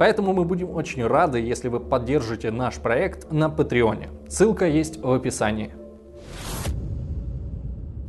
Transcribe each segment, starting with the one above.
поэтому мы будем очень рады, если вы поддержите наш проект на Патреоне. Ссылка есть в описании.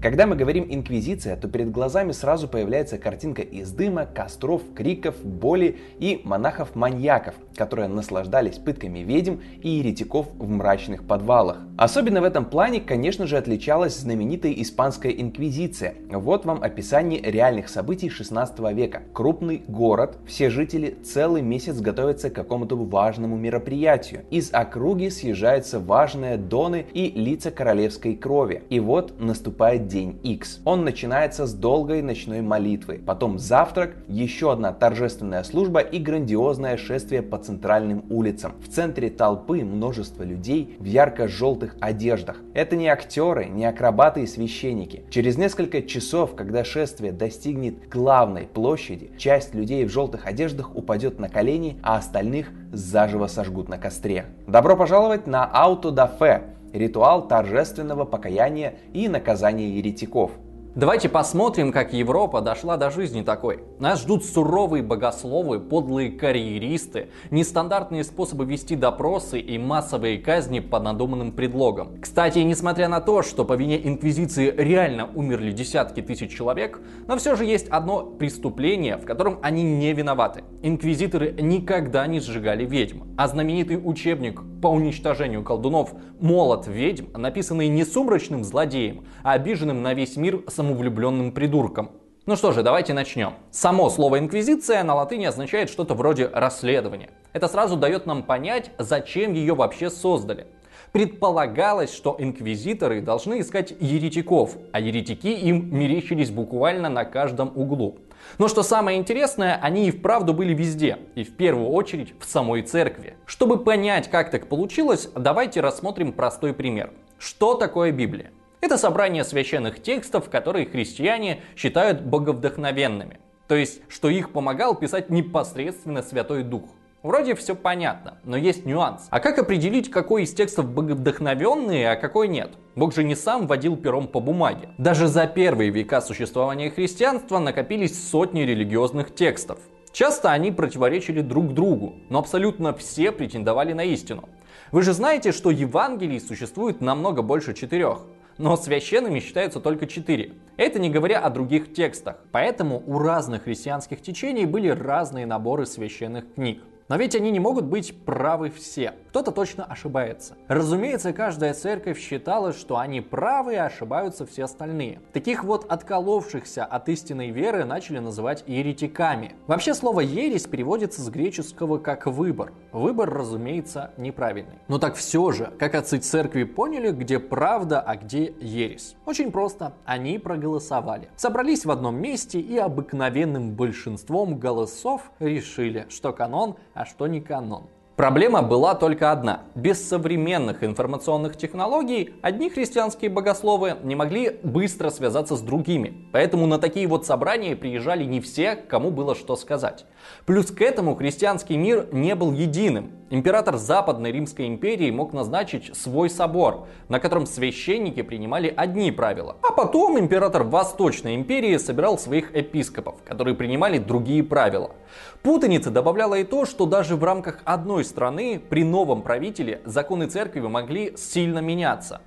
Когда мы говорим «инквизиция», то перед глазами сразу появляется картинка из дыма, костров, криков, боли и монахов-маньяков, которые наслаждались пытками ведьм и еретиков в мрачных подвалах. Особенно в этом плане, конечно же, отличалась знаменитая испанская инквизиция. Вот вам описание реальных событий 16 века. Крупный город, все жители целый месяц готовятся к какому-то важному мероприятию. Из округи съезжаются важные доны и лица королевской крови. И вот наступает день X. Он начинается с долгой ночной молитвы, потом завтрак, еще одна торжественная служба и грандиозное шествие по центральным улицам. В центре толпы множество людей в ярко-желтых одеждах. Это не актеры, не акробаты и священники. Через несколько часов, когда шествие достигнет главной площади, часть людей в желтых одеждах упадет на колени, а остальных заживо сожгут на костре. Добро пожаловать на Аутодафе, ритуал торжественного покаяния и наказания еретиков. Давайте посмотрим, как Европа дошла до жизни такой. Нас ждут суровые богословы, подлые карьеристы, нестандартные способы вести допросы и массовые казни под надуманным предлогом. Кстати, несмотря на то, что по вине Инквизиции реально умерли десятки тысяч человек, но все же есть одно преступление, в котором они не виноваты. Инквизиторы никогда не сжигали ведьм, а знаменитый учебник по уничтожению колдунов «Молот ведьм», написанный не сумрачным злодеем, а обиженным на весь мир самовлюбленным придурком. Ну что же, давайте начнем. Само слово «инквизиция» на латыни означает что-то вроде «расследование». Это сразу дает нам понять, зачем ее вообще создали. Предполагалось, что инквизиторы должны искать еретиков, а еретики им мерещились буквально на каждом углу. Но что самое интересное, они и вправду были везде, и в первую очередь в самой церкви. Чтобы понять, как так получилось, давайте рассмотрим простой пример. Что такое Библия? Это собрание священных текстов, которые христиане считают боговдохновенными. То есть, что их помогал писать непосредственно Святой Дух. Вроде все понятно, но есть нюанс. А как определить, какой из текстов боговдохновенный, а какой нет? Бог же не сам водил пером по бумаге. Даже за первые века существования христианства накопились сотни религиозных текстов. Часто они противоречили друг другу, но абсолютно все претендовали на истину. Вы же знаете, что Евангелий существует намного больше четырех но священными считаются только четыре. Это не говоря о других текстах. Поэтому у разных христианских течений были разные наборы священных книг. Но ведь они не могут быть правы все. Кто-то точно ошибается. Разумеется, каждая церковь считала, что они правы и ошибаются все остальные. Таких вот отколовшихся от истинной веры начали называть еретиками. Вообще слово «ересь» переводится с греческого как «выбор». Выбор, разумеется, неправильный. Но так все же, как отцы церкви поняли, где правда, а где ересь? Очень просто. Они проголосовали. Собрались в одном месте и обыкновенным большинством голосов решили, что канон а что не канон. Проблема была только одна. Без современных информационных технологий одни христианские богословы не могли быстро связаться с другими. Поэтому на такие вот собрания приезжали не все, кому было что сказать. Плюс к этому христианский мир не был единым. Император Западной Римской империи мог назначить свой собор, на котором священники принимали одни правила. А потом император Восточной империи собирал своих епископов, которые принимали другие правила. Путаница добавляла и то, что даже в рамках одной страны при новом правителе законы церкви могли сильно меняться.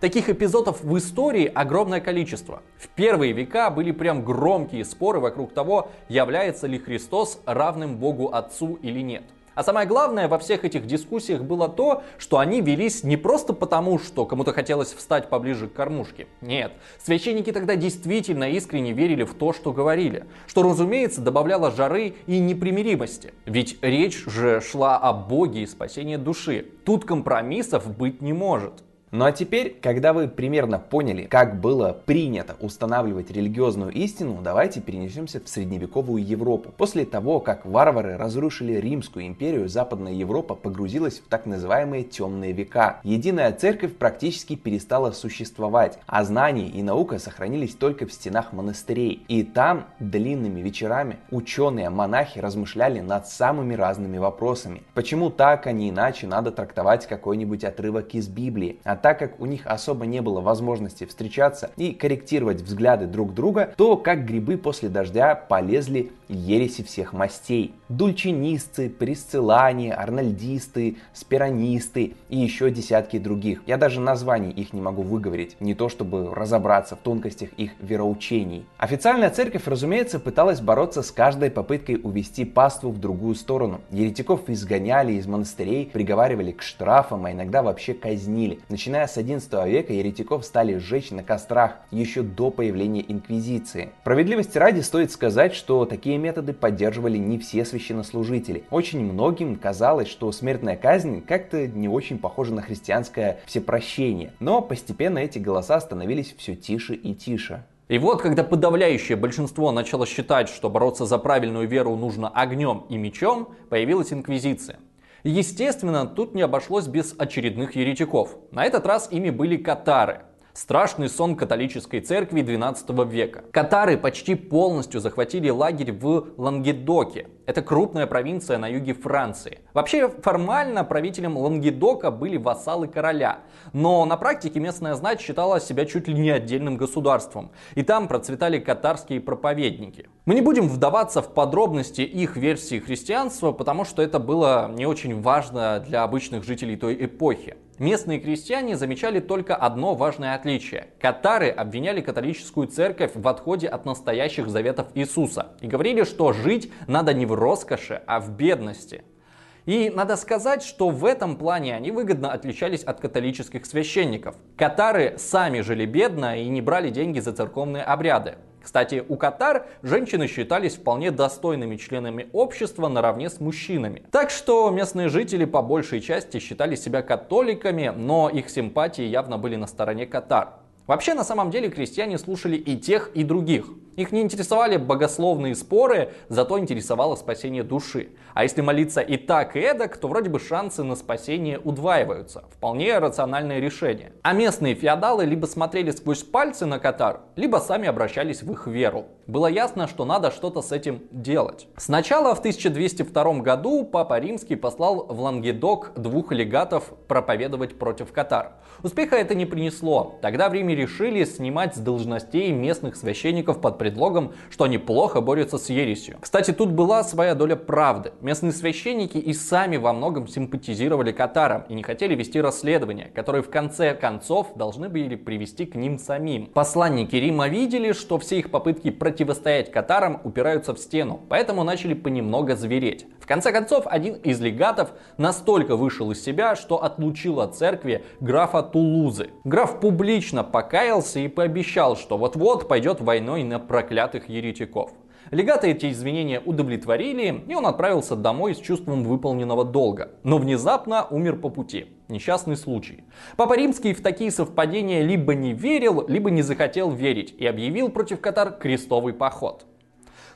Таких эпизодов в истории огромное количество. В первые века были прям громкие споры вокруг того, является ли Христос равным Богу Отцу или нет. А самое главное во всех этих дискуссиях было то, что они велись не просто потому, что кому-то хотелось встать поближе к кормушке. Нет, священники тогда действительно искренне верили в то, что говорили. Что, разумеется, добавляло жары и непримиримости. Ведь речь же шла о Боге и спасении души. Тут компромиссов быть не может. Ну а теперь, когда вы примерно поняли, как было принято устанавливать религиозную истину, давайте перенесемся в средневековую Европу. После того, как варвары разрушили Римскую империю, Западная Европа погрузилась в так называемые темные века. Единая церковь практически перестала существовать, а знания и наука сохранились только в стенах монастырей. И там длинными вечерами ученые, монахи размышляли над самыми разными вопросами. Почему так, а не иначе надо трактовать какой-нибудь отрывок из Библии? А так как у них особо не было возможности встречаться и корректировать взгляды друг друга, то как грибы после дождя полезли ереси всех мастей. Дульчинисты, присцилане, арнольдисты, спиранисты и еще десятки других. Я даже названий их не могу выговорить, не то чтобы разобраться в тонкостях их вероучений. Официальная церковь, разумеется, пыталась бороться с каждой попыткой увести паству в другую сторону. Еретиков изгоняли из монастырей, приговаривали к штрафам, а иногда вообще казнили. Начиная с 11 века еретиков стали сжечь на кострах еще до появления инквизиции. Справедливости ради стоит сказать, что такие методы поддерживали не все священнослужители. Очень многим казалось, что смертная казнь как-то не очень похожа на христианское всепрощение. Но постепенно эти голоса становились все тише и тише. И вот, когда подавляющее большинство начало считать, что бороться за правильную веру нужно огнем и мечом, появилась инквизиция. Естественно, тут не обошлось без очередных еретиков. На этот раз ими были катары – Страшный сон католической церкви 12 века. Катары почти полностью захватили лагерь в Лангедоке. Это крупная провинция на юге Франции. Вообще, формально правителем Лангедока были вассалы короля. Но на практике местная знать считала себя чуть ли не отдельным государством. И там процветали катарские проповедники. Мы не будем вдаваться в подробности их версии христианства, потому что это было не очень важно для обычных жителей той эпохи. Местные крестьяне замечали только одно важное отличие. Катары обвиняли католическую церковь в отходе от настоящих заветов Иисуса и говорили, что жить надо не в роскоши, а в бедности. И надо сказать, что в этом плане они выгодно отличались от католических священников. Катары сами жили бедно и не брали деньги за церковные обряды. Кстати, у катар женщины считались вполне достойными членами общества наравне с мужчинами. Так что местные жители по большей части считали себя католиками, но их симпатии явно были на стороне катар. Вообще, на самом деле, крестьяне слушали и тех, и других. Их не интересовали богословные споры, зато интересовало спасение души. А если молиться и так, и эдак, то вроде бы шансы на спасение удваиваются. Вполне рациональное решение. А местные феодалы либо смотрели сквозь пальцы на Катар, либо сами обращались в их веру. Было ясно, что надо что-то с этим делать. Сначала в 1202 году Папа Римский послал в Лангедок двух легатов проповедовать против Катар. Успеха это не принесло. Тогда в Риме решили снимать с должностей местных священников под предлогом, что они плохо борются с ересью. Кстати, тут была своя доля правды. Местные священники и сами во многом симпатизировали катарам и не хотели вести расследование, которое в конце концов должны были привести к ним самим. Посланники Рима видели, что все их попытки противостоять катарам упираются в стену, поэтому начали понемногу звереть. В конце концов, один из легатов настолько вышел из себя, что отлучил от церкви графа Тулузы. Граф публично покаялся и пообещал, что вот-вот пойдет войной на проклятых еретиков. Легаты эти извинения удовлетворили, и он отправился домой с чувством выполненного долга. Но внезапно умер по пути. Несчастный случай. Папа Римский в такие совпадения либо не верил, либо не захотел верить и объявил против катар крестовый поход.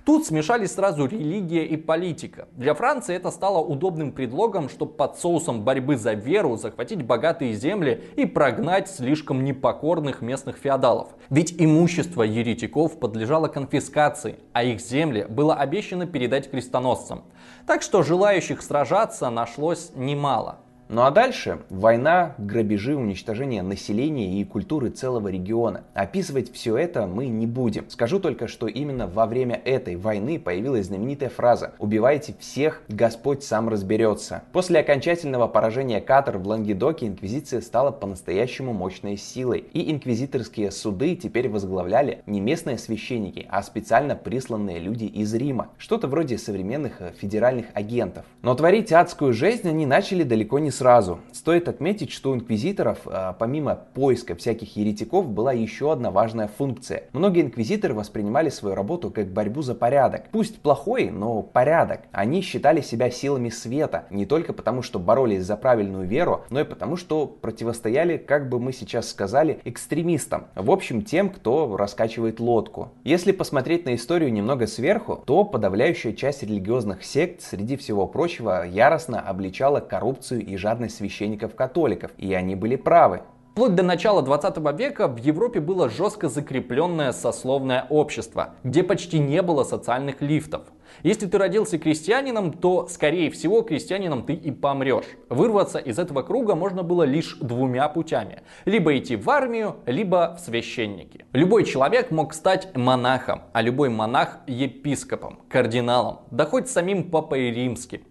Тут смешались сразу религия и политика. Для Франции это стало удобным предлогом, чтобы под соусом борьбы за веру захватить богатые земли и прогнать слишком непокорных местных феодалов. Ведь имущество еретиков подлежало конфискации, а их земли было обещано передать крестоносцам. Так что желающих сражаться нашлось немало. Ну а дальше война, грабежи, уничтожение населения и культуры целого региона. Описывать все это мы не будем. Скажу только, что именно во время этой войны появилась знаменитая фраза «Убивайте всех, Господь сам разберется». После окончательного поражения Катар в Лангедоке инквизиция стала по-настоящему мощной силой. И инквизиторские суды теперь возглавляли не местные священники, а специально присланные люди из Рима. Что-то вроде современных э, федеральных агентов. Но творить адскую жизнь они начали далеко не сразу. Стоит отметить, что у инквизиторов, а, помимо поиска всяких еретиков, была еще одна важная функция. Многие инквизиторы воспринимали свою работу как борьбу за порядок. Пусть плохой, но порядок. Они считали себя силами света, не только потому, что боролись за правильную веру, но и потому, что противостояли, как бы мы сейчас сказали, экстремистам. В общем, тем, кто раскачивает лодку. Если посмотреть на историю немного сверху, то подавляющая часть религиозных сект, среди всего прочего, яростно обличала коррупцию и жадность священников-католиков, и они были правы. Вплоть до начала 20 века в Европе было жестко закрепленное сословное общество, где почти не было социальных лифтов. Если ты родился крестьянином, то, скорее всего, крестьянином ты и помрешь. Вырваться из этого круга можно было лишь двумя путями. Либо идти в армию, либо в священники. Любой человек мог стать монахом, а любой монах епископом, кардиналом, да хоть самим папой римским.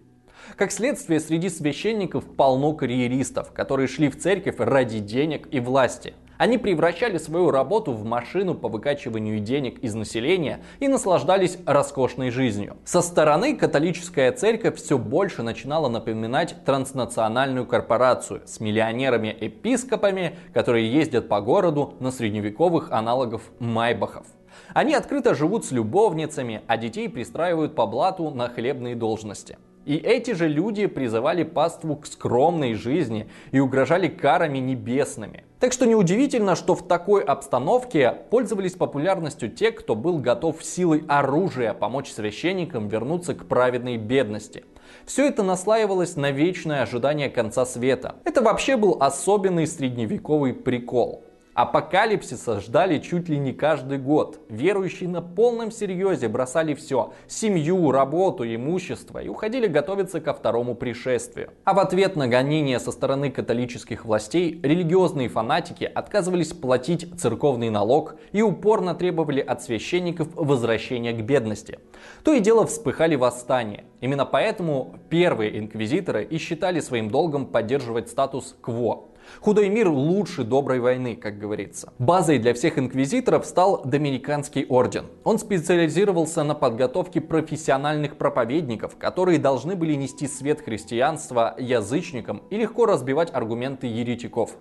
Как следствие, среди священников полно карьеристов, которые шли в церковь ради денег и власти. Они превращали свою работу в машину по выкачиванию денег из населения и наслаждались роскошной жизнью. Со стороны католическая церковь все больше начинала напоминать транснациональную корпорацию с миллионерами-епископами, которые ездят по городу на средневековых аналогов майбахов. Они открыто живут с любовницами, а детей пристраивают по блату на хлебные должности. И эти же люди призывали паству к скромной жизни и угрожали карами небесными. Так что неудивительно, что в такой обстановке пользовались популярностью те, кто был готов силой оружия помочь священникам вернуться к праведной бедности. Все это наслаивалось на вечное ожидание конца света. Это вообще был особенный средневековый прикол. Апокалипсиса ждали чуть ли не каждый год. Верующие на полном серьезе бросали все – семью, работу, имущество и уходили готовиться ко второму пришествию. А в ответ на гонения со стороны католических властей религиозные фанатики отказывались платить церковный налог и упорно требовали от священников возвращения к бедности. То и дело вспыхали восстания. Именно поэтому первые инквизиторы и считали своим долгом поддерживать статус кво Худой мир лучше доброй войны, как говорится. Базой для всех инквизиторов стал Доминиканский орден. Он специализировался на подготовке профессиональных проповедников, которые должны были нести свет христианства язычникам и легко разбивать аргументы еретиков.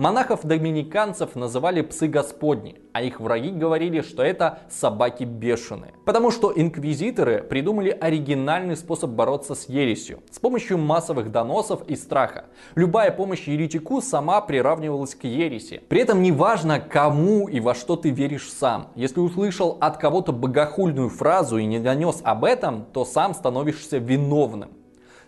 Монахов-доминиканцев называли псы господни, а их враги говорили, что это собаки бешеные. Потому что инквизиторы придумали оригинальный способ бороться с ересью с помощью массовых доносов и страха. Любая помощь еретику сама приравнивалась к ереси. При этом не важно, кому и во что ты веришь сам. Если услышал от кого-то богохульную фразу и не донес об этом, то сам становишься виновным.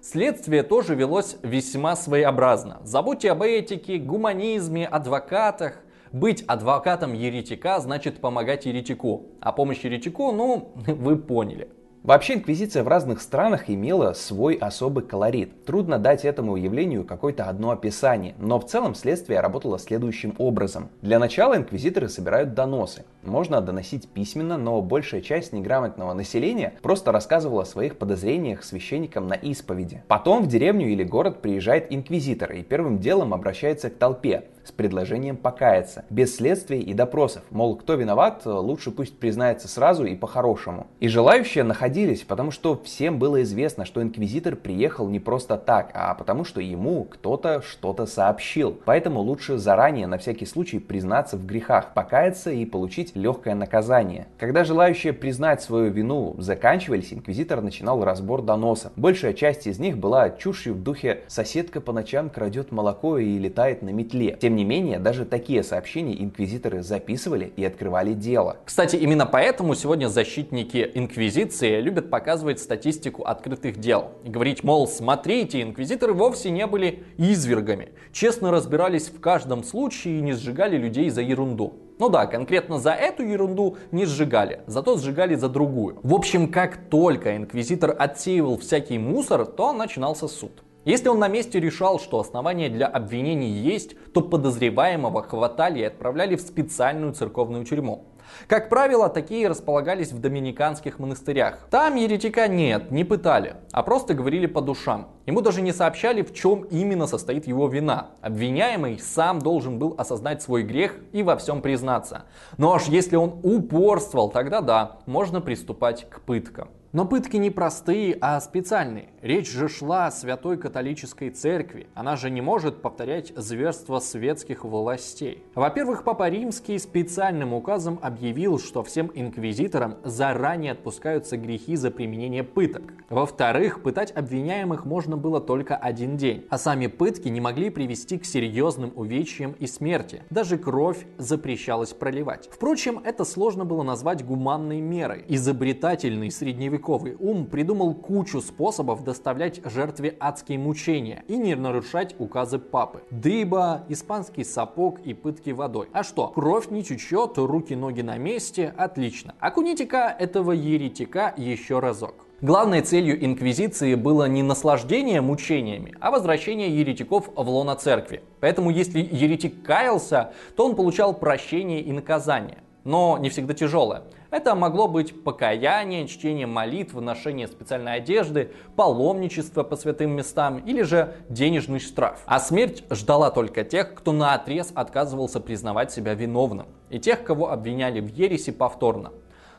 Следствие тоже велось весьма своеобразно. Забудьте об этике, гуманизме, адвокатах. Быть адвокатом еретика значит помогать еретику. А помощь еретику, ну, вы поняли. Вообще инквизиция в разных странах имела свой особый колорит. Трудно дать этому явлению какое-то одно описание, но в целом следствие работало следующим образом. Для начала инквизиторы собирают доносы. Можно доносить письменно, но большая часть неграмотного населения просто рассказывала о своих подозрениях священникам на исповеди. Потом в деревню или город приезжает инквизитор и первым делом обращается к толпе с предложением покаяться, без следствий и допросов. Мол, кто виноват, лучше пусть признается сразу и по-хорошему. И желающие находились, потому что всем было известно, что инквизитор приехал не просто так, а потому что ему кто-то что-то сообщил. Поэтому лучше заранее на всякий случай признаться в грехах, покаяться и получить легкое наказание. Когда желающие признать свою вину заканчивались, инквизитор начинал разбор доносов. Большая часть из них была чушью в духе «соседка по ночам крадет молоко и летает на метле». Тем не менее, даже такие сообщения инквизиторы записывали и открывали дело. Кстати, именно поэтому сегодня защитники инквизиции любят показывать статистику открытых дел. И говорить, мол, смотрите, инквизиторы вовсе не были извергами. Честно разбирались в каждом случае и не сжигали людей за ерунду. Ну да, конкретно за эту ерунду не сжигали, зато сжигали за другую. В общем, как только инквизитор отсеивал всякий мусор, то начинался суд. Если он на месте решал, что основания для обвинений есть, то подозреваемого хватали и отправляли в специальную церковную тюрьму. Как правило, такие располагались в доминиканских монастырях. Там еретика нет, не пытали, а просто говорили по душам. Ему даже не сообщали, в чем именно состоит его вина. Обвиняемый сам должен был осознать свой грех и во всем признаться. Но аж если он упорствовал, тогда да, можно приступать к пыткам. Но пытки не простые, а специальные. Речь же шла о святой католической церкви. Она же не может повторять зверства светских властей. Во-первых, Папа Римский специальным указом объявил, что всем инквизиторам заранее отпускаются грехи за применение пыток. Во-вторых, пытать обвиняемых можно было только один день, а сами пытки не могли привести к серьезным увечьям и смерти. Даже кровь запрещалось проливать. Впрочем, это сложно было назвать гуманной мерой. Изобретательный средневековый ум придумал кучу способов доставлять жертве адские мучения и не нарушать указы папы. Дыба, испанский сапог и пытки водой. А что, кровь не течет, руки-ноги на месте, отлично. Окуните-ка этого еретика еще разок. Главной целью инквизиции было не наслаждение мучениями, а возвращение еретиков в лоно церкви. Поэтому если еретик каялся, то он получал прощение и наказание но не всегда тяжелое. Это могло быть покаяние, чтение молитв, ношение специальной одежды, паломничество по святым местам или же денежный штраф. А смерть ждала только тех, кто на отрез отказывался признавать себя виновным, и тех, кого обвиняли в ереси повторно.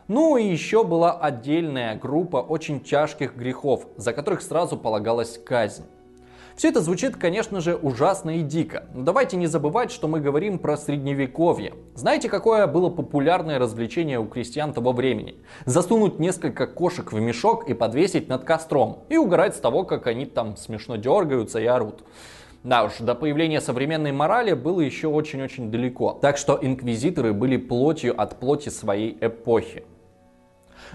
Ну и еще была отдельная группа очень тяжких грехов, за которых сразу полагалась казнь. Все это звучит, конечно же, ужасно и дико. Но давайте не забывать, что мы говорим про средневековье. Знаете, какое было популярное развлечение у крестьян того времени? Засунуть несколько кошек в мешок и подвесить над костром. И угорать с того, как они там смешно дергаются и орут. Да уж, до появления современной морали было еще очень-очень далеко. Так что инквизиторы были плотью от плоти своей эпохи.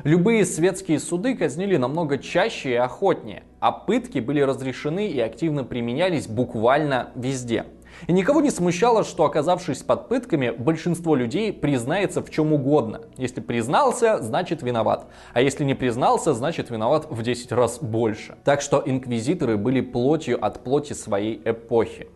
Любые светские суды казнили намного чаще и охотнее, а пытки были разрешены и активно применялись буквально везде. И никого не смущало, что оказавшись под пытками, большинство людей признается в чем угодно. Если признался, значит виноват. А если не признался, значит виноват в 10 раз больше. Так что инквизиторы были плотью от плоти своей эпохи.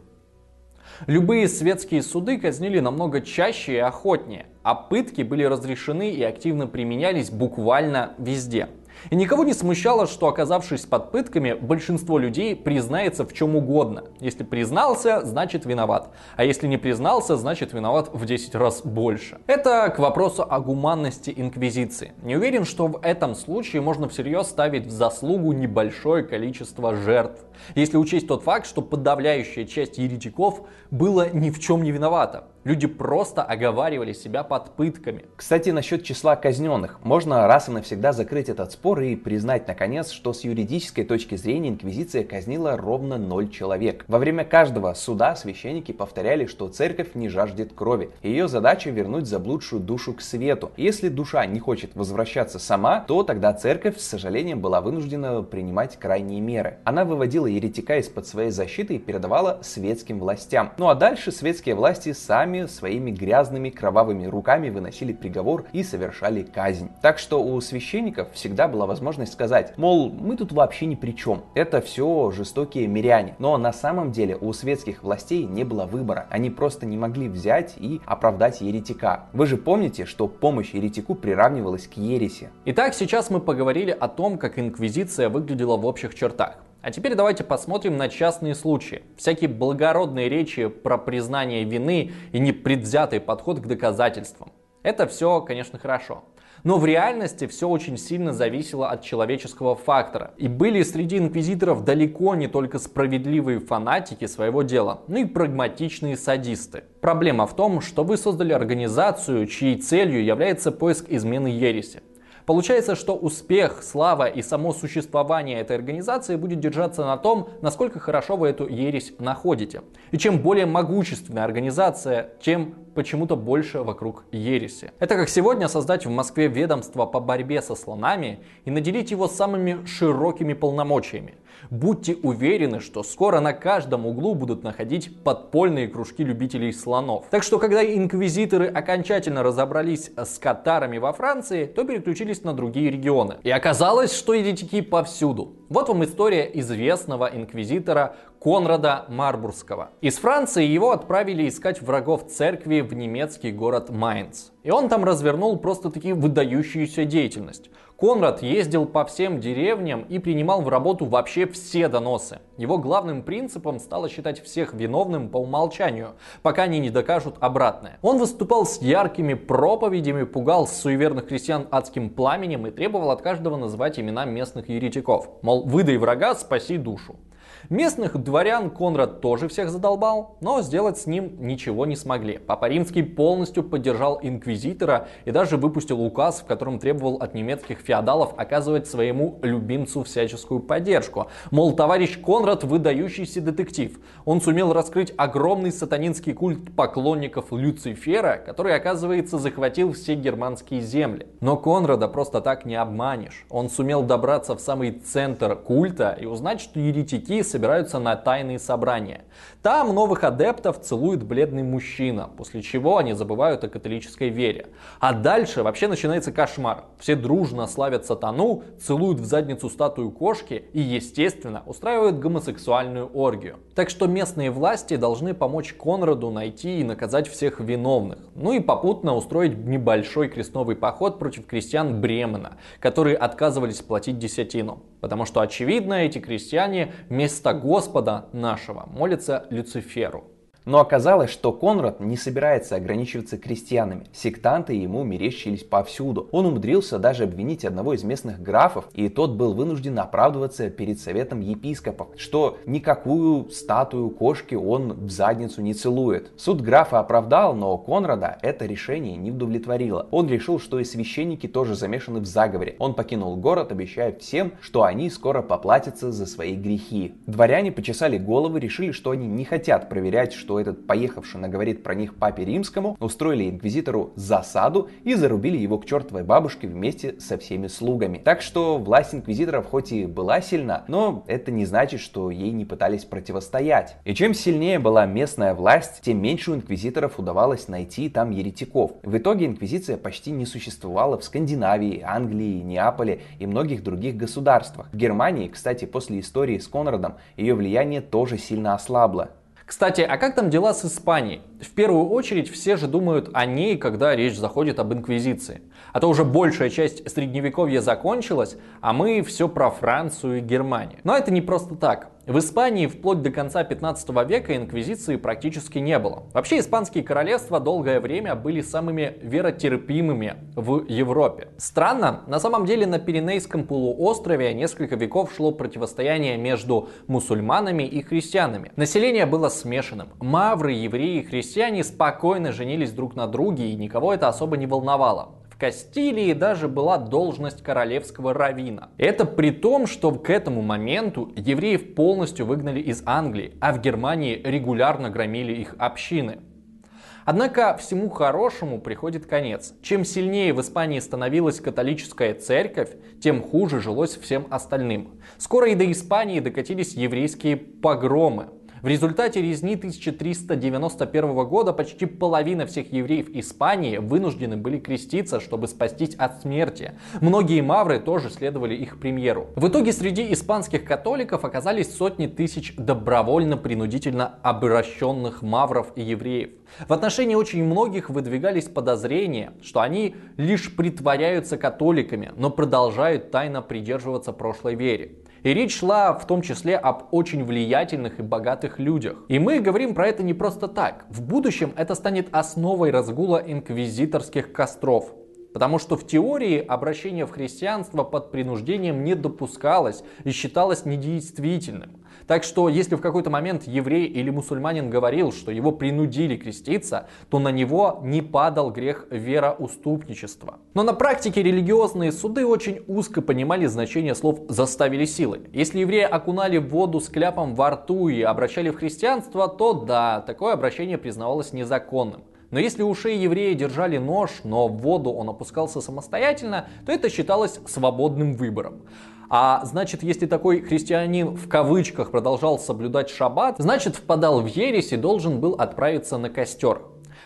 Любые светские суды казнили намного чаще и охотнее, а пытки были разрешены и активно применялись буквально везде. И никого не смущало, что оказавшись под пытками, большинство людей признается в чем угодно. Если признался, значит виноват. А если не признался, значит виноват в 10 раз больше. Это к вопросу о гуманности Инквизиции. Не уверен, что в этом случае можно всерьез ставить в заслугу небольшое количество жертв. Если учесть тот факт, что подавляющая часть еретиков была ни в чем не виновата. Люди просто оговаривали себя под пытками. Кстати, насчет числа казненных. Можно раз и навсегда закрыть этот спор и признать, наконец, что с юридической точки зрения Инквизиция казнила ровно ноль человек. Во время каждого суда священники повторяли, что церковь не жаждет крови. Ее задача вернуть заблудшую душу к свету. если душа не хочет возвращаться сама, то тогда церковь, с сожалением, была вынуждена принимать крайние меры. Она выводила еретика из-под своей защиты и передавала светским властям. Ну а дальше светские власти сами сами своими грязными кровавыми руками выносили приговор и совершали казнь. Так что у священников всегда была возможность сказать, мол, мы тут вообще ни при чем. Это все жестокие миряне. Но на самом деле у светских властей не было выбора. Они просто не могли взять и оправдать еретика. Вы же помните, что помощь еретику приравнивалась к ереси. Итак, сейчас мы поговорили о том, как инквизиция выглядела в общих чертах. А теперь давайте посмотрим на частные случаи. Всякие благородные речи про признание вины и непредвзятый подход к доказательствам. Это все, конечно, хорошо. Но в реальности все очень сильно зависело от человеческого фактора. И были среди инквизиторов далеко не только справедливые фанатики своего дела, но и прагматичные садисты. Проблема в том, что вы создали организацию, чьей целью является поиск измены ереси. Получается, что успех, слава и само существование этой организации будет держаться на том, насколько хорошо вы эту ересь находите. И чем более могущественная организация, тем почему-то больше вокруг ереси. Это как сегодня создать в Москве ведомство по борьбе со слонами и наделить его самыми широкими полномочиями. Будьте уверены, что скоро на каждом углу будут находить подпольные кружки любителей слонов. Так что, когда инквизиторы окончательно разобрались с катарами во Франции, то переключились на другие регионы. И оказалось, что еретики повсюду. Вот вам история известного инквизитора Конрада Марбургского. Из Франции его отправили искать врагов церкви в немецкий город Майнц. И он там развернул просто-таки выдающуюся деятельность. Конрад ездил по всем деревням и принимал в работу вообще все доносы. Его главным принципом стало считать всех виновным по умолчанию, пока они не докажут обратное. Он выступал с яркими проповедями, пугал суеверных крестьян адским пламенем и требовал от каждого называть имена местных еретиков. Мол, выдай врага, спаси душу. Местных дворян Конрад тоже всех задолбал, но сделать с ним ничего не смогли. Папа Римский полностью поддержал инквизитора и даже выпустил указ, в котором требовал от немецких феодалов оказывать своему любимцу всяческую поддержку. Мол, товарищ Конрад выдающийся детектив. Он сумел раскрыть огромный сатанинский культ поклонников Люцифера, который, оказывается, захватил все германские земли. Но Конрада просто так не обманешь. Он сумел добраться в самый центр культа и узнать, что еретики собираются на тайные собрания. Там новых адептов целует бледный мужчина, после чего они забывают о католической вере. А дальше вообще начинается кошмар. Все дружно славят сатану, целуют в задницу статую кошки и, естественно, устраивают гомосексуальную оргию. Так что местные власти должны помочь Конраду найти и наказать всех виновных. Ну и попутно устроить небольшой крестновый поход против крестьян Бремена, которые отказывались платить десятину. Потому что, очевидно, эти крестьяне вместо Господа нашего молятся Люциферу. Но оказалось, что Конрад не собирается ограничиваться крестьянами. Сектанты ему мерещились повсюду. Он умудрился даже обвинить одного из местных графов, и тот был вынужден оправдываться перед советом епископов, что никакую статую кошки он в задницу не целует. Суд графа оправдал, но Конрада это решение не удовлетворило. Он решил, что и священники тоже замешаны в заговоре. Он покинул город, обещая всем, что они скоро поплатятся за свои грехи. Дворяне почесали головы, решили, что они не хотят проверять, что что этот поехавший наговорит про них папе римскому, устроили инквизитору засаду и зарубили его к чертовой бабушке вместе со всеми слугами. Так что власть инквизиторов хоть и была сильна, но это не значит, что ей не пытались противостоять. И чем сильнее была местная власть, тем меньше у инквизиторов удавалось найти там еретиков. В итоге инквизиция почти не существовала в Скандинавии, Англии, Неаполе и многих других государствах. В Германии, кстати, после истории с Конрадом, ее влияние тоже сильно ослабло. Кстати, а как там дела с Испанией? В первую очередь все же думают о ней, когда речь заходит об инквизиции. А то уже большая часть средневековья закончилась, а мы все про Францию и Германию. Но это не просто так. В Испании вплоть до конца 15 века инквизиции практически не было. Вообще испанские королевства долгое время были самыми веротерпимыми в Европе. Странно, на самом деле на Пиренейском полуострове несколько веков шло противостояние между мусульманами и христианами. Население было смешанным. Мавры, евреи и христиане спокойно женились друг на друге и никого это особо не волновало. Кастилии даже была должность королевского равина. Это при том, что к этому моменту евреев полностью выгнали из Англии, а в Германии регулярно громили их общины. Однако всему хорошему приходит конец. Чем сильнее в Испании становилась католическая церковь, тем хуже жилось всем остальным. Скоро и до Испании докатились еврейские погромы. В результате резни 1391 года почти половина всех евреев Испании вынуждены были креститься, чтобы спастись от смерти. Многие мавры тоже следовали их премьеру. В итоге среди испанских католиков оказались сотни тысяч добровольно-принудительно обращенных мавров и евреев. В отношении очень многих выдвигались подозрения, что они лишь притворяются католиками, но продолжают тайно придерживаться прошлой вере. И речь шла в том числе об очень влиятельных и богатых людях. И мы говорим про это не просто так. В будущем это станет основой разгула инквизиторских костров. Потому что в теории обращение в христианство под принуждением не допускалось и считалось недействительным. Так что, если в какой-то момент еврей или мусульманин говорил, что его принудили креститься, то на него не падал грех вероуступничества. Но на практике религиозные суды очень узко понимали значение слов «заставили силы». Если еврея окунали в воду с кляпом во рту и обращали в христианство, то да, такое обращение признавалось незаконным. Но если ушей еврея держали нож, но в воду он опускался самостоятельно, то это считалось свободным выбором. А значит, если такой христианин в кавычках продолжал соблюдать шаббат, значит впадал в ересь и должен был отправиться на костер.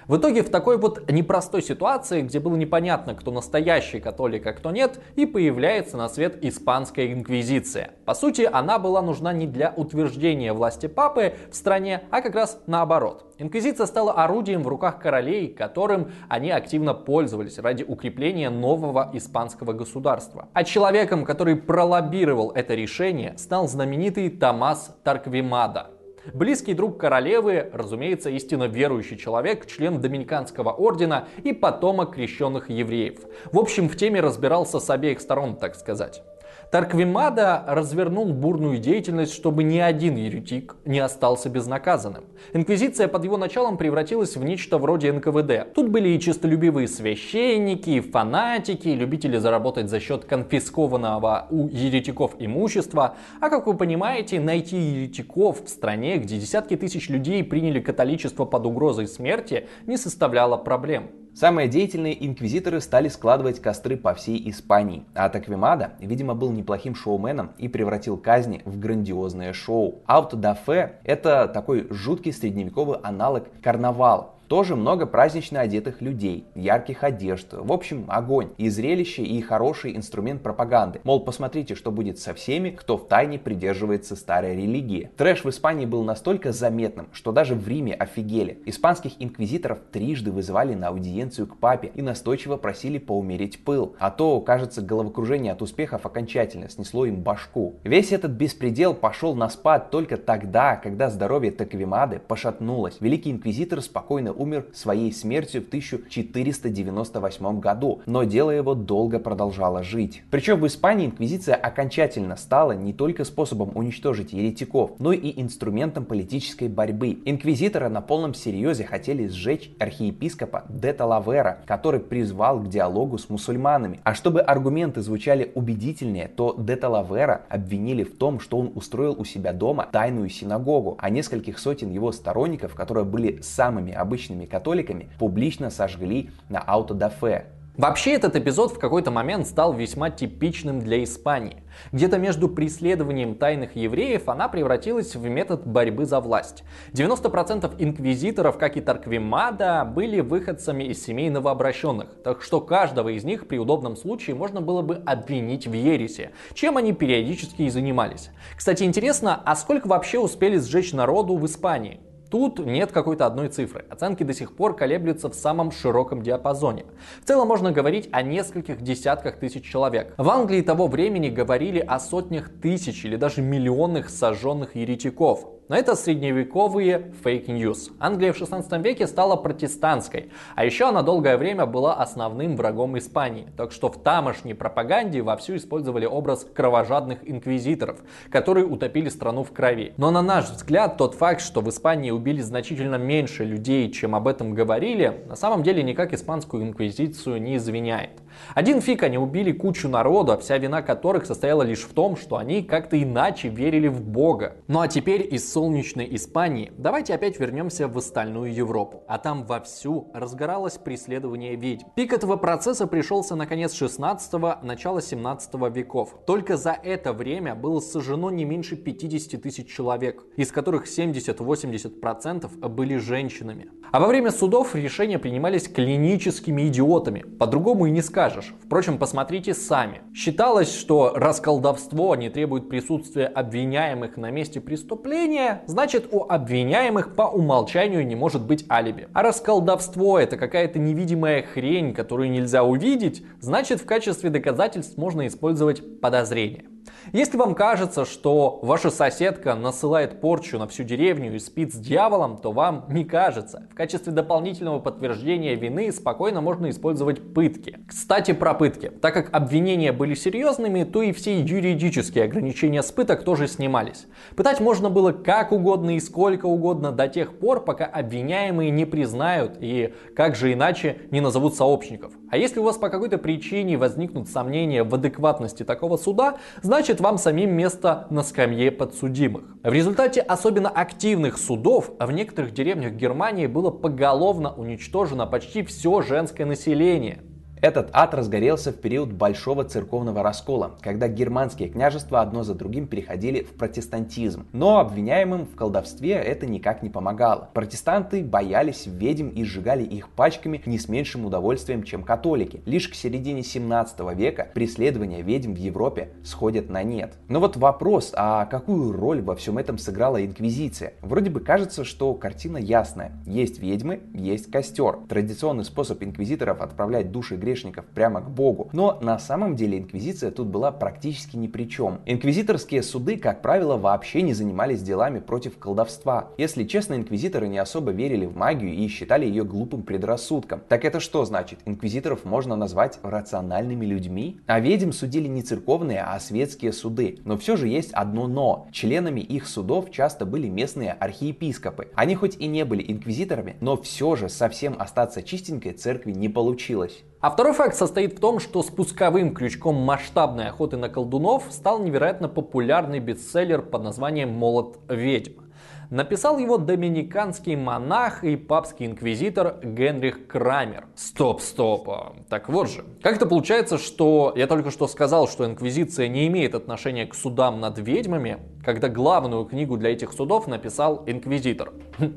В итоге в такой вот непростой ситуации, где было непонятно, кто настоящий католик, а кто нет, и появляется на свет испанская инквизиция. По сути, она была нужна не для утверждения власти папы в стране, а как раз наоборот. Инквизиция стала орудием в руках королей, которым они активно пользовались ради укрепления нового испанского государства. А человеком, который пролоббировал это решение, стал знаменитый Томас Тарквимада, Близкий друг королевы, разумеется, истинно верующий человек, член Доминиканского ордена и потомок крещенных евреев. В общем, в теме разбирался с обеих сторон, так сказать. Тарквимада развернул бурную деятельность, чтобы ни один еретик не остался безнаказанным. Инквизиция под его началом превратилась в нечто вроде НКВД. Тут были и чистолюбивые священники, и фанатики, и любители заработать за счет конфискованного у еретиков имущества. А как вы понимаете, найти еретиков в стране, где десятки тысяч людей приняли католичество под угрозой смерти, не составляло проблем. Самые деятельные инквизиторы стали складывать костры по всей Испании, а Таквимада, видимо, был неплохим шоуменом и превратил казни в грандиозное шоу. Ауто да Фе – это такой жуткий средневековый аналог карнавала, тоже много празднично одетых людей, ярких одежд, в общем, огонь. И зрелище, и хороший инструмент пропаганды. Мол, посмотрите, что будет со всеми, кто в тайне придерживается старой религии. Трэш в Испании был настолько заметным, что даже в Риме офигели. Испанских инквизиторов трижды вызывали на аудиенцию к папе и настойчиво просили поумерить пыл. А то, кажется, головокружение от успехов окончательно снесло им башку. Весь этот беспредел пошел на спад только тогда, когда здоровье Таквимады пошатнулось. Великий инквизитор спокойно умер своей смертью в 1498 году, но дело его долго продолжало жить. Причем в Испании инквизиция окончательно стала не только способом уничтожить еретиков, но и инструментом политической борьбы. Инквизиторы на полном серьезе хотели сжечь архиепископа де Талавера, который призвал к диалогу с мусульманами. А чтобы аргументы звучали убедительнее, то де Талавера обвинили в том, что он устроил у себя дома тайную синагогу, а нескольких сотен его сторонников, которые были самыми обычными обычными католиками публично сожгли на аутодафе. Вообще этот эпизод в какой-то момент стал весьма типичным для Испании. Где-то между преследованием тайных евреев она превратилась в метод борьбы за власть. 90% инквизиторов, как и Тарквимада, были выходцами из семей новообращенных, так что каждого из них при удобном случае можно было бы обвинить в ересе, чем они периодически и занимались. Кстати, интересно, а сколько вообще успели сжечь народу в Испании? Тут нет какой-то одной цифры. Оценки до сих пор колеблются в самом широком диапазоне. В целом можно говорить о нескольких десятках тысяч человек. В Англии того времени говорили о сотнях тысяч или даже миллионных сожженных еретиков. Но это средневековые fake news. Англия в 16 веке стала протестантской, а еще она долгое время была основным врагом Испании. Так что в тамошней пропаганде вовсю использовали образ кровожадных инквизиторов, которые утопили страну в крови. Но на наш взгляд, тот факт, что в Испании убили значительно меньше людей, чем об этом говорили, на самом деле никак испанскую инквизицию не извиняет. Один фиг они убили кучу народа, вся вина которых состояла лишь в том, что они как-то иначе верили в Бога. Ну а теперь из солнечной Испании давайте опять вернемся в остальную Европу. А там вовсю разгоралось преследование ведьм. Пик этого процесса пришелся на конец 16 начало 17 веков. Только за это время было сожжено не меньше 50 тысяч человек, из которых 70-80% были женщинами. А во время судов решения принимались клиническими идиотами. По-другому и не скажешь. Впрочем, посмотрите сами. Считалось, что расколдовство не требует присутствия обвиняемых на месте преступления, значит у обвиняемых по умолчанию не может быть алиби. А раз колдовство это какая-то невидимая хрень, которую нельзя увидеть, значит в качестве доказательств можно использовать подозрение. Если вам кажется, что ваша соседка насылает порчу на всю деревню и спит с дьяволом, то вам не кажется. В качестве дополнительного подтверждения вины спокойно можно использовать пытки. Кстати, про пытки. Так как обвинения были серьезными, то и все юридические ограничения с пыток тоже снимались. Пытать можно было как угодно и сколько угодно до тех пор, пока обвиняемые не признают и как же иначе не назовут сообщников. А если у вас по какой-то причине возникнут сомнения в адекватности такого суда, значит вам самим место на скамье подсудимых. В результате особенно активных судов в некоторых деревнях Германии было поголовно уничтожено почти все женское население. Этот ад разгорелся в период Большого церковного раскола, когда германские княжества одно за другим переходили в протестантизм. Но обвиняемым в колдовстве это никак не помогало. Протестанты боялись ведьм и сжигали их пачками не с меньшим удовольствием, чем католики. Лишь к середине 17 века преследования ведьм в Европе сходят на нет. Но вот вопрос, а какую роль во всем этом сыграла инквизиция? Вроде бы кажется, что картина ясная. Есть ведьмы, есть костер. Традиционный способ инквизиторов отправлять души грешников прямо к Богу. Но на самом деле инквизиция тут была практически ни при чем. Инквизиторские суды, как правило, вообще не занимались делами против колдовства. Если честно, инквизиторы не особо верили в магию и считали ее глупым предрассудком. Так это что значит? Инквизиторов можно назвать рациональными людьми? А ведьм судили не церковные, а светские суды. Но все же есть одно но. Членами их судов часто были местные архиепископы. Они хоть и не были инквизиторами, но все же совсем остаться чистенькой церкви не получилось. А второй факт состоит в том, что спусковым крючком масштабной охоты на колдунов стал невероятно популярный бестселлер под названием «Молот ведьм». Написал его доминиканский монах и папский инквизитор Генрих Крамер. Стоп, стоп. Так вот же. Как это получается, что я только что сказал, что инквизиция не имеет отношения к судам над ведьмами, когда главную книгу для этих судов написал инквизитор?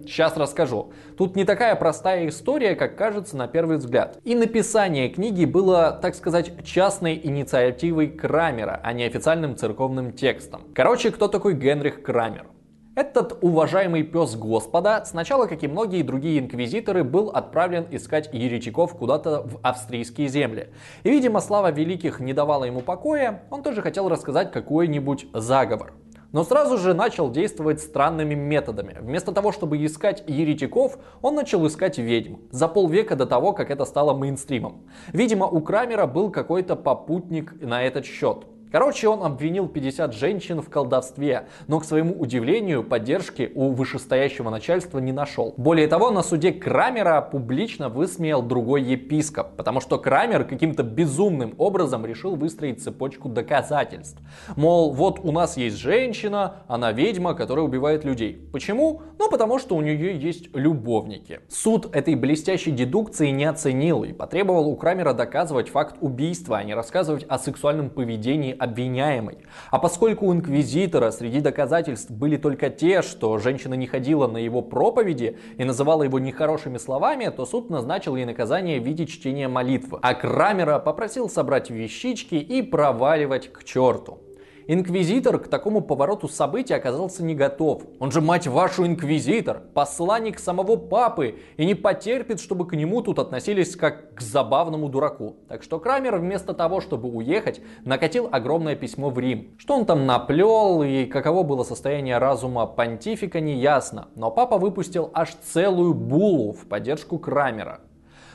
Сейчас расскажу. Тут не такая простая история, как кажется на первый взгляд. И написание книги было, так сказать, частной инициативой Крамера, а не официальным церковным текстом. Короче, кто такой Генрих Крамер? Этот уважаемый пес Господа сначала, как и многие другие инквизиторы, был отправлен искать еретиков куда-то в австрийские земли. И, видимо, слава великих не давала ему покоя, он тоже хотел рассказать какой-нибудь заговор. Но сразу же начал действовать странными методами. Вместо того, чтобы искать еретиков, он начал искать ведьм. За полвека до того, как это стало мейнстримом. Видимо, у Крамера был какой-то попутник на этот счет. Короче, он обвинил 50 женщин в колдовстве, но, к своему удивлению, поддержки у вышестоящего начальства не нашел. Более того, на суде Крамера публично высмеял другой епископ, потому что Крамер каким-то безумным образом решил выстроить цепочку доказательств. Мол, вот у нас есть женщина, она ведьма, которая убивает людей. Почему? Ну, потому что у нее есть любовники. Суд этой блестящей дедукции не оценил и потребовал у Крамера доказывать факт убийства, а не рассказывать о сексуальном поведении обвиняемой. А поскольку у инквизитора среди доказательств были только те, что женщина не ходила на его проповеди и называла его нехорошими словами, то суд назначил ей наказание в виде чтения молитвы. А Крамера попросил собрать вещички и проваливать к черту. Инквизитор к такому повороту событий оказался не готов. Он же, мать вашу, инквизитор, посланник самого папы, и не потерпит, чтобы к нему тут относились как к забавному дураку. Так что Крамер вместо того, чтобы уехать, накатил огромное письмо в Рим. Что он там наплел и каково было состояние разума понтифика, не ясно. Но папа выпустил аж целую булу в поддержку Крамера.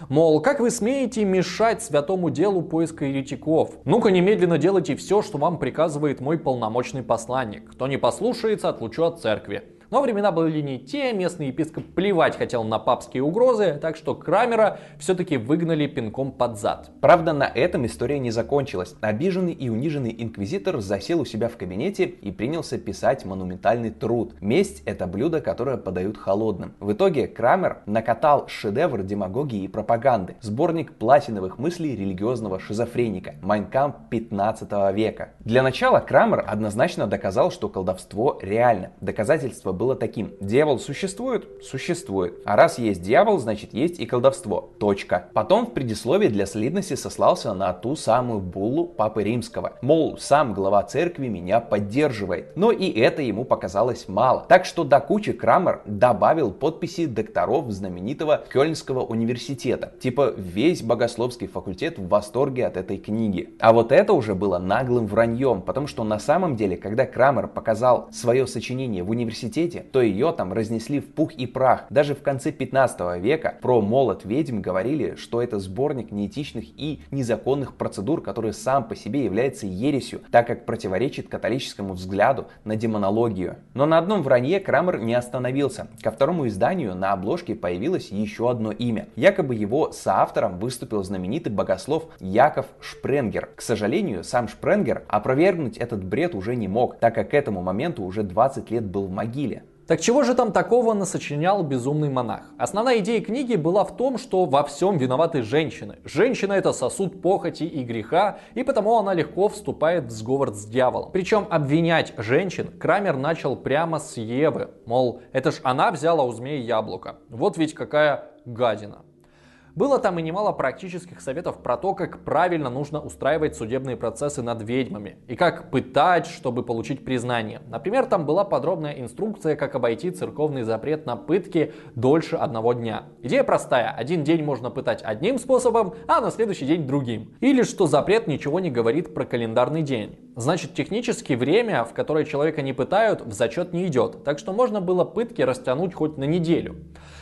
Мол, как вы смеете мешать святому делу поиска еретиков? Ну-ка немедленно делайте все, что вам приказывает мой полномочный посланник. Кто не послушается, отлучу от церкви. Но времена были не те, местный епископ плевать хотел на папские угрозы, так что Крамера все-таки выгнали пинком под зад. Правда, на этом история не закончилась. Обиженный и униженный инквизитор засел у себя в кабинете и принялся писать монументальный труд. Месть — это блюдо, которое подают холодным. В итоге Крамер накатал шедевр демагогии и пропаганды. Сборник платиновых мыслей религиозного шизофреника. Майнкамп 15 века. Для начала Крамер однозначно доказал, что колдовство реально. Доказательство было было таким. Дьявол существует? Существует. А раз есть дьявол, значит есть и колдовство. Точка. Потом в предисловии для солидности сослался на ту самую буллу Папы Римского. Мол, сам глава церкви меня поддерживает. Но и это ему показалось мало. Так что до кучи Крамер добавил подписи докторов знаменитого Кёльнского университета. Типа весь богословский факультет в восторге от этой книги. А вот это уже было наглым враньем, потому что на самом деле, когда Крамер показал свое сочинение в университете, свете, то ее там разнесли в пух и прах. Даже в конце 15 века про молот ведьм говорили, что это сборник неэтичных и незаконных процедур, который сам по себе является ересью, так как противоречит католическому взгляду на демонологию. Но на одном вранье Крамер не остановился. Ко второму изданию на обложке появилось еще одно имя. Якобы его соавтором выступил знаменитый богослов Яков Шпренгер. К сожалению, сам Шпренгер опровергнуть этот бред уже не мог, так как к этому моменту уже 20 лет был в могиле. Так чего же там такого насочинял безумный монах? Основная идея книги была в том, что во всем виноваты женщины. Женщина это сосуд похоти и греха, и потому она легко вступает в сговор с дьяволом. Причем обвинять женщин Крамер начал прямо с Евы. Мол, это ж она взяла у змеи яблоко. Вот ведь какая гадина. Было там и немало практических советов про то, как правильно нужно устраивать судебные процессы над ведьмами и как пытать, чтобы получить признание. Например, там была подробная инструкция, как обойти церковный запрет на пытки дольше одного дня. Идея простая. Один день можно пытать одним способом, а на следующий день другим. Или что запрет ничего не говорит про календарный день. Значит, технически время, в которое человека не пытают, в зачет не идет. Так что можно было пытки растянуть хоть на неделю.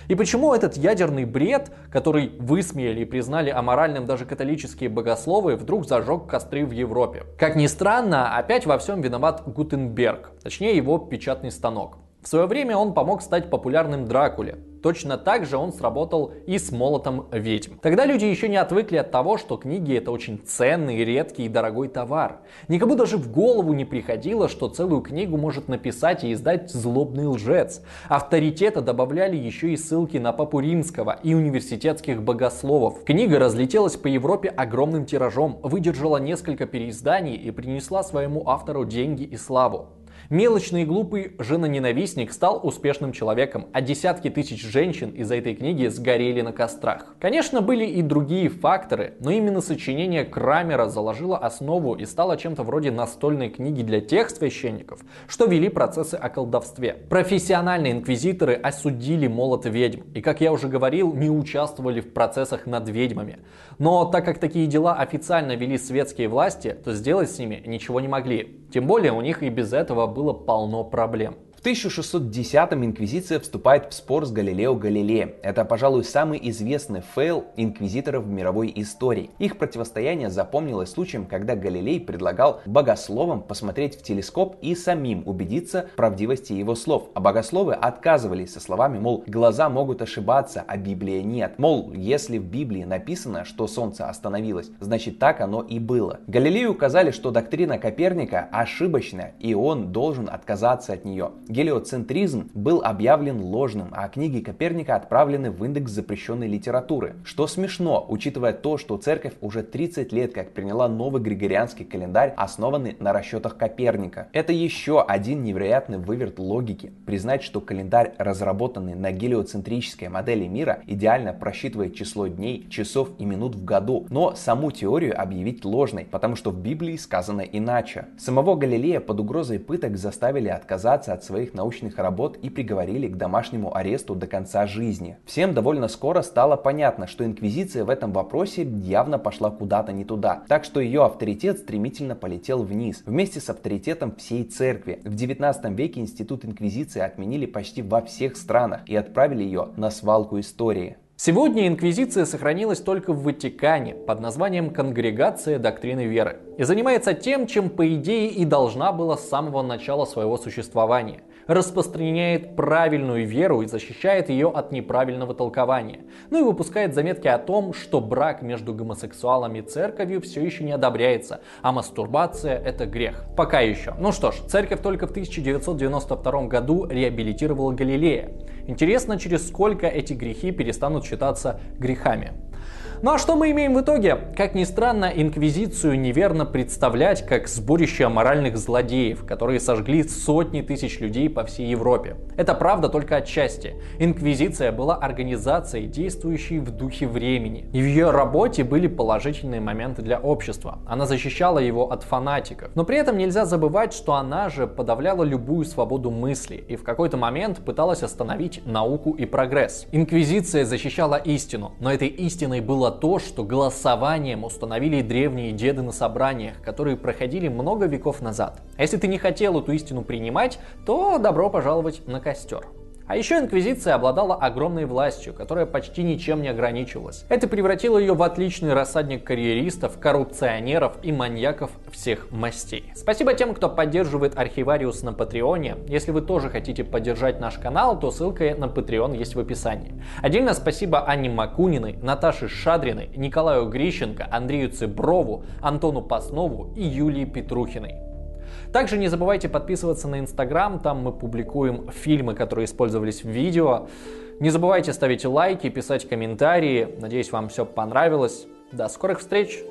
И почему этот ядерный бред, который высмеяли и признали аморальным даже католические богословы, вдруг зажег костры в Европе? Как ни странно, опять во всем виноват Гутенберг, точнее его печатный станок. В свое время он помог стать популярным Дракуле. Точно так же он сработал и с молотом ведьм. Тогда люди еще не отвыкли от того, что книги это очень ценный, редкий и дорогой товар. Никому даже в голову не приходило, что целую книгу может написать и издать злобный лжец. Авторитета добавляли еще и ссылки на Папу Римского и университетских богословов. Книга разлетелась по Европе огромным тиражом, выдержала несколько переизданий и принесла своему автору деньги и славу. Мелочный и глупый женоненавистник стал успешным человеком, а десятки тысяч женщин из-за этой книги сгорели на кострах. Конечно, были и другие факторы, но именно сочинение Крамера заложило основу и стало чем-то вроде настольной книги для тех священников, что вели процессы о колдовстве. Профессиональные инквизиторы осудили молот ведьм и, как я уже говорил, не участвовали в процессах над ведьмами. Но так как такие дела официально вели светские власти, то сделать с ними ничего не могли. Тем более у них и без этого было полно проблем. В 1610-м Инквизиция вступает в спор с Галилео Галилеем. Это, пожалуй, самый известный fail инквизиторов в мировой истории. Их противостояние запомнилось случаем, когда Галилей предлагал богословам посмотреть в телескоп и самим убедиться в правдивости его слов. А богословы отказывались со словами, мол, глаза могут ошибаться, а Библия нет. Мол, если в Библии написано, что Солнце остановилось, значит так оно и было. Галилею указали, что доктрина Коперника ошибочная, и он должен отказаться от нее гелиоцентризм был объявлен ложным, а книги Коперника отправлены в индекс запрещенной литературы. Что смешно, учитывая то, что церковь уже 30 лет как приняла новый григорианский календарь, основанный на расчетах Коперника. Это еще один невероятный выверт логики. Признать, что календарь, разработанный на гелиоцентрической модели мира, идеально просчитывает число дней, часов и минут в году, но саму теорию объявить ложной, потому что в Библии сказано иначе. Самого Галилея под угрозой пыток заставили отказаться от своей своих научных работ и приговорили к домашнему аресту до конца жизни. Всем довольно скоро стало понятно, что инквизиция в этом вопросе явно пошла куда-то не туда, так что ее авторитет стремительно полетел вниз, вместе с авторитетом всей церкви. В 19 веке институт инквизиции отменили почти во всех странах и отправили ее на свалку истории. Сегодня инквизиция сохранилась только в Ватикане под названием Конгрегация доктрины веры и занимается тем, чем по идее и должна была с самого начала своего существования – распространяет правильную веру и защищает ее от неправильного толкования. Ну и выпускает заметки о том, что брак между гомосексуалами и церковью все еще не одобряется, а мастурбация это грех. Пока еще. Ну что ж, церковь только в 1992 году реабилитировала Галилея. Интересно, через сколько эти грехи перестанут считаться грехами. Ну а что мы имеем в итоге? Как ни странно, Инквизицию неверно представлять как сборище моральных злодеев, которые сожгли сотни тысяч людей по всей Европе. Это правда только отчасти. Инквизиция была организацией, действующей в духе времени. И в ее работе были положительные моменты для общества. Она защищала его от фанатиков. Но при этом нельзя забывать, что она же подавляла любую свободу мысли и в какой-то момент пыталась остановить науку и прогресс. Инквизиция защищала истину, но этой истиной было то, что голосованием установили древние деды на собраниях, которые проходили много веков назад. А если ты не хотел эту истину принимать, то добро пожаловать на костер. А еще Инквизиция обладала огромной властью, которая почти ничем не ограничивалась. Это превратило ее в отличный рассадник карьеристов, коррупционеров и маньяков всех мастей. Спасибо тем, кто поддерживает Архивариус на Патреоне. Если вы тоже хотите поддержать наш канал, то ссылка на Patreon есть в описании. Отдельно спасибо Анне Макуниной, Наташе Шадриной, Николаю Грищенко, Андрею Цыброву, Антону Паснову и Юлии Петрухиной. Также не забывайте подписываться на Инстаграм, там мы публикуем фильмы, которые использовались в видео. Не забывайте ставить лайки, писать комментарии. Надеюсь, вам все понравилось. До скорых встреч!